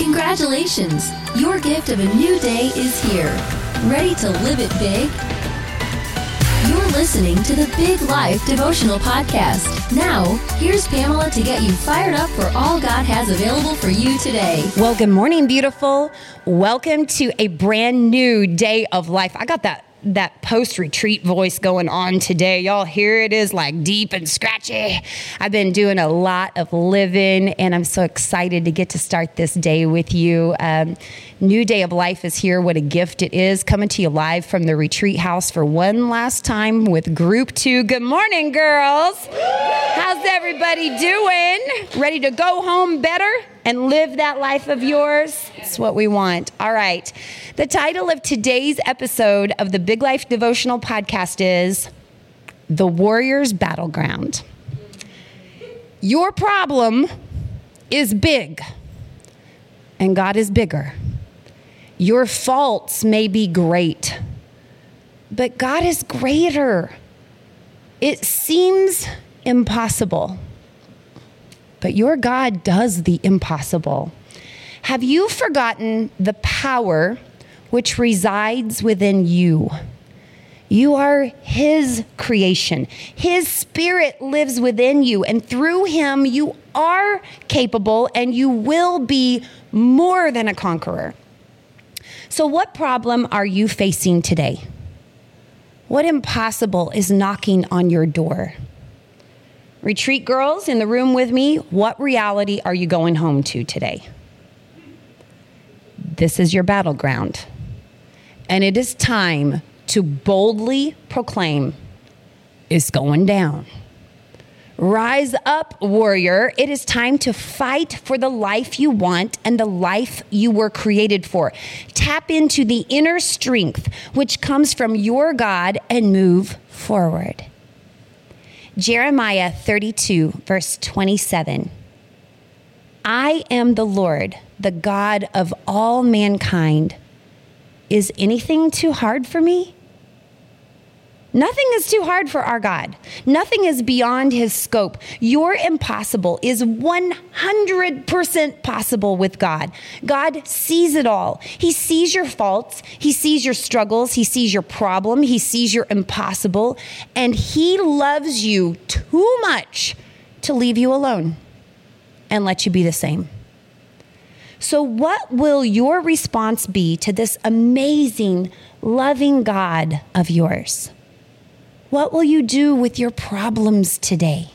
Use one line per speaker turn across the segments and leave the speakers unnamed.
Congratulations! Your gift of a new day is here. Ready to live it big? You're listening to the Big Life Devotional Podcast. Now, here's Pamela to get you fired up for all God has available for you today.
Well, good morning, beautiful. Welcome to a brand new day of life. I got that that post retreat voice going on today. Y'all hear it is like deep and scratchy. I've been doing a lot of living and I'm so excited to get to start this day with you. Um, new day of life is here. What a gift it is. Coming to you live from the retreat house for one last time with group two. Good morning, girls. How's everybody doing? Ready to go home better? And live that life of yours. It's what we want. All right. The title of today's episode of the Big Life Devotional Podcast is The Warrior's Battleground. Your problem is big, and God is bigger. Your faults may be great, but God is greater. It seems impossible but your God does the impossible. Have you forgotten the power which resides within you? You are His creation. His Spirit lives within you, and through Him, you are capable and you will be more than a conqueror. So, what problem are you facing today? What impossible is knocking on your door? Retreat girls in the room with me, what reality are you going home to today? This is your battleground. And it is time to boldly proclaim it's going down. Rise up, warrior. It is time to fight for the life you want and the life you were created for. Tap into the inner strength which comes from your God and move forward. Jeremiah 32, verse 27. I am the Lord, the God of all mankind. Is anything too hard for me? Nothing is too hard for our God. Nothing is beyond his scope. Your impossible is 100% possible with God. God sees it all. He sees your faults, he sees your struggles, he sees your problem, he sees your impossible, and he loves you too much to leave you alone and let you be the same. So, what will your response be to this amazing, loving God of yours? What will you do with your problems today?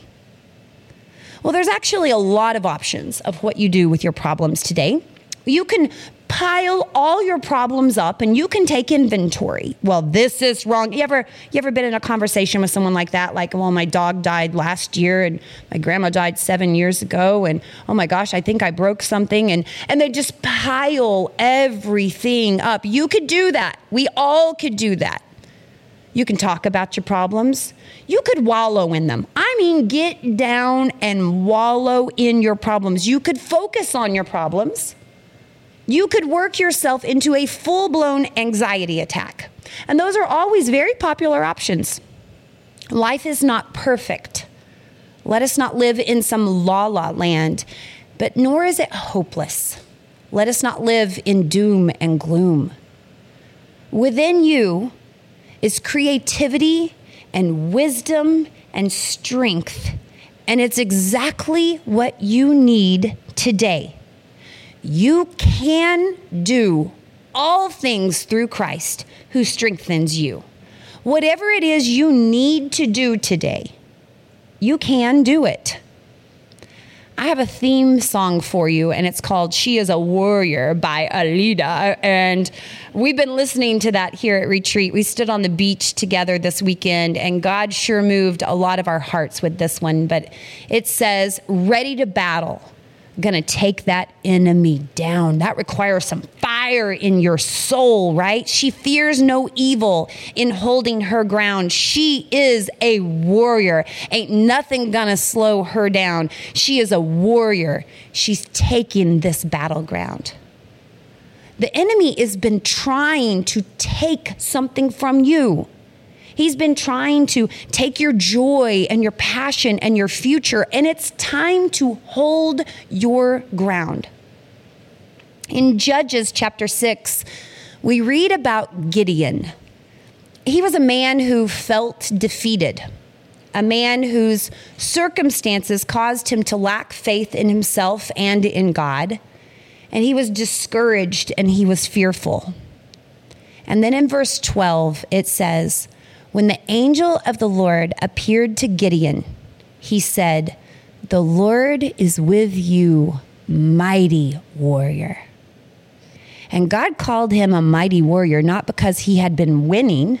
Well, there's actually a lot of options of what you do with your problems today. You can pile all your problems up and you can take inventory. Well, this is wrong. You ever you ever been in a conversation with someone like that like, "Well, my dog died last year and my grandma died 7 years ago and oh my gosh, I think I broke something." And and they just pile everything up. You could do that. We all could do that. You can talk about your problems. You could wallow in them. I mean, get down and wallow in your problems. You could focus on your problems. You could work yourself into a full blown anxiety attack. And those are always very popular options. Life is not perfect. Let us not live in some la la land, but nor is it hopeless. Let us not live in doom and gloom. Within you, is creativity and wisdom and strength. And it's exactly what you need today. You can do all things through Christ who strengthens you. Whatever it is you need to do today, you can do it. I have a theme song for you, and it's called She is a Warrior by Alida. And we've been listening to that here at Retreat. We stood on the beach together this weekend, and God sure moved a lot of our hearts with this one. But it says, Ready to battle going to take that enemy down. That requires some fire in your soul, right? She fears no evil in holding her ground. She is a warrior. Ain't nothing going to slow her down. She is a warrior. She's taking this battleground. The enemy has been trying to take something from you. He's been trying to take your joy and your passion and your future, and it's time to hold your ground. In Judges chapter 6, we read about Gideon. He was a man who felt defeated, a man whose circumstances caused him to lack faith in himself and in God. And he was discouraged and he was fearful. And then in verse 12, it says, When the angel of the Lord appeared to Gideon, he said, The Lord is with you, mighty warrior. And God called him a mighty warrior not because he had been winning,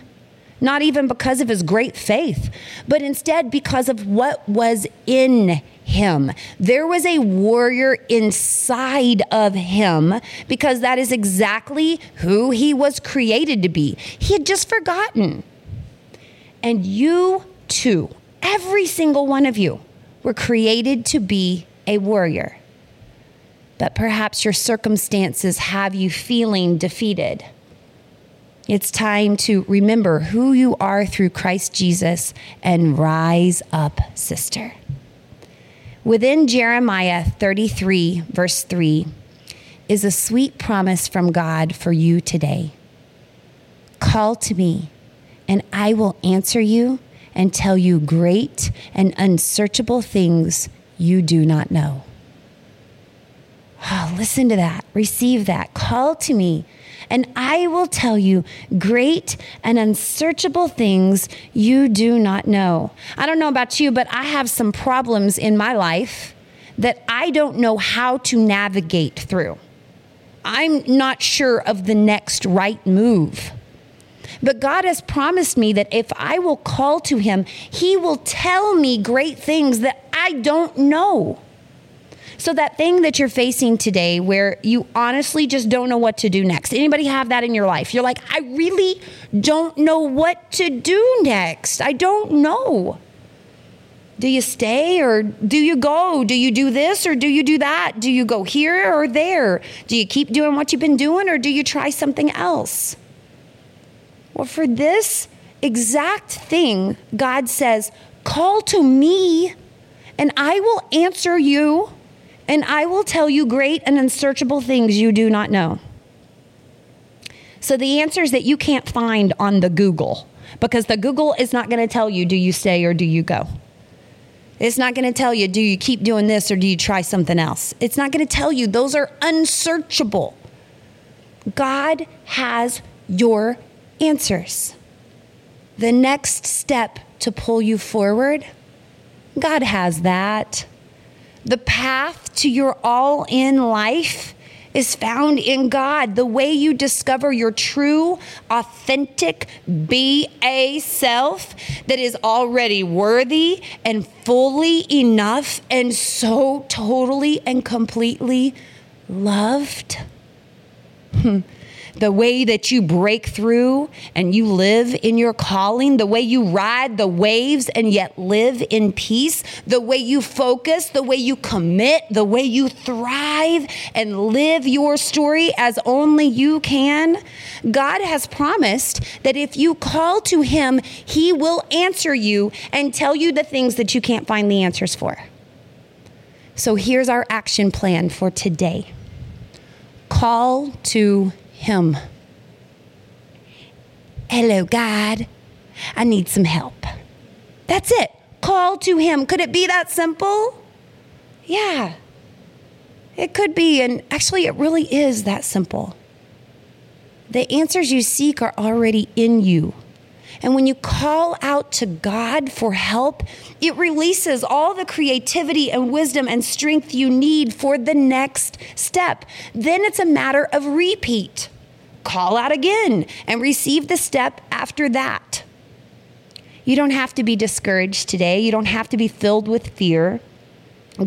not even because of his great faith, but instead because of what was in him. There was a warrior inside of him because that is exactly who he was created to be. He had just forgotten. And you too, every single one of you, were created to be a warrior. But perhaps your circumstances have you feeling defeated. It's time to remember who you are through Christ Jesus and rise up, sister. Within Jeremiah 33, verse 3, is a sweet promise from God for you today. Call to me, and I will answer you and tell you great and unsearchable things you do not know. Oh, listen to that. Receive that. Call to me, and I will tell you great and unsearchable things you do not know. I don't know about you, but I have some problems in my life that I don't know how to navigate through. I'm not sure of the next right move. But God has promised me that if I will call to Him, He will tell me great things that I don't know. So that thing that you're facing today where you honestly just don't know what to do next. Anybody have that in your life? You're like, I really don't know what to do next. I don't know. Do you stay or do you go? Do you do this or do you do that? Do you go here or there? Do you keep doing what you've been doing or do you try something else? Well, for this exact thing, God says, Call to me and I will answer you and I will tell you great and unsearchable things you do not know. So the answers that you can't find on the Google, because the Google is not going to tell you, do you stay or do you go? It's not going to tell you, do you keep doing this or do you try something else? It's not going to tell you. Those are unsearchable. God has your answers. The next step to pull you forward, God has that. The path to your all in life is found in God. The way you discover your true, authentic BA self that is already worthy and fully enough and so totally and completely loved. Hmm. The way that you break through and you live in your calling, the way you ride the waves and yet live in peace, the way you focus, the way you commit, the way you thrive and live your story as only you can. God has promised that if you call to Him, He will answer you and tell you the things that you can't find the answers for. So here's our action plan for today call to him. Hello, God. I need some help. That's it. Call to Him. Could it be that simple? Yeah. It could be. And actually, it really is that simple. The answers you seek are already in you. And when you call out to God for help, it releases all the creativity and wisdom and strength you need for the next step. Then it's a matter of repeat. Call out again and receive the step after that. You don't have to be discouraged today. You don't have to be filled with fear.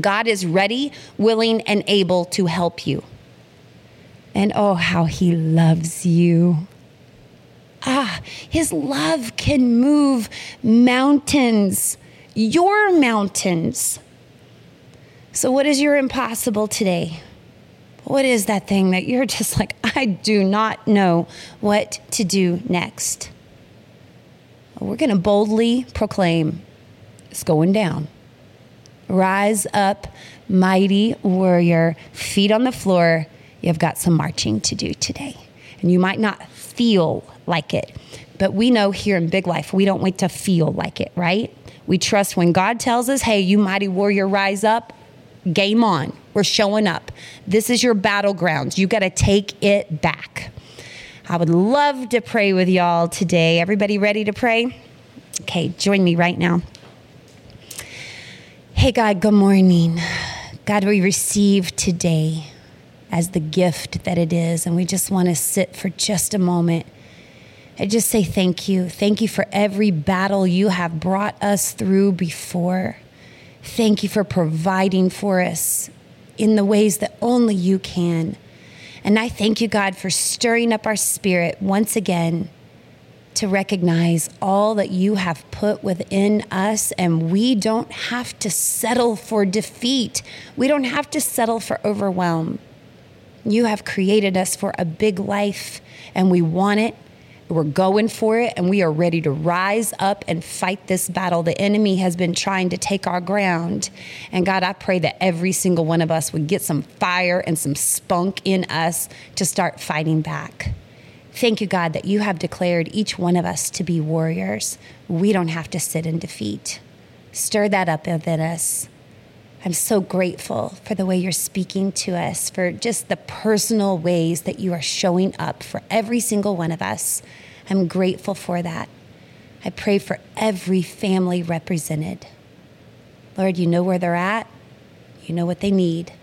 God is ready, willing, and able to help you. And oh, how He loves you. Ah, his love can move mountains, your mountains. So, what is your impossible today? What is that thing that you're just like, I do not know what to do next? We're going to boldly proclaim it's going down. Rise up, mighty warrior, feet on the floor, You've got some marching to do today. And you might not feel like it, but we know here in Big Life, we don't wait to feel like it, right? We trust when God tells us, hey, you mighty warrior, rise up, game on. We're showing up. This is your battlegrounds. You got to take it back. I would love to pray with y'all today. Everybody ready to pray? Okay, join me right now. Hey, God, good morning. God, we receive today as the gift that it is, and we just want to sit for just a moment and just say thank you. Thank you for every battle you have brought us through before. Thank you for providing for us in the ways that only you can. And I thank you, God, for stirring up our spirit once again to recognize all that you have put within us, and we don't have to settle for defeat. We don't have to settle for overwhelm. You have created us for a big life, and we want it. We're going for it and we are ready to rise up and fight this battle. The enemy has been trying to take our ground. And God, I pray that every single one of us would get some fire and some spunk in us to start fighting back. Thank you, God, that you have declared each one of us to be warriors. We don't have to sit in defeat. Stir that up within us. I'm so grateful for the way you're speaking to us, for just the personal ways that you are showing up for every single one of us. I'm grateful for that. I pray for every family represented. Lord, you know where they're at, you know what they need,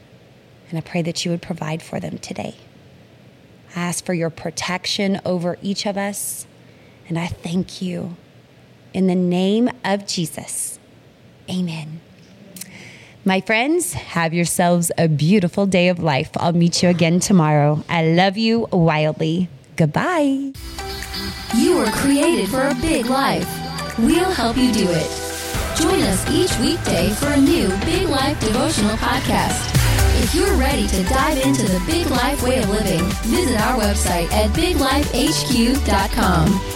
and I pray that you would provide for them today. I ask for your protection over each of us, and I thank you. In the name of Jesus, amen. My friends, have yourselves a beautiful day of life. I'll meet you again tomorrow. I love you wildly. Goodbye.
You were created for a big life. We'll help you do it. Join us each weekday for a new Big Life devotional podcast. If you're ready to dive into the big life way of living, visit our website at biglifehq.com.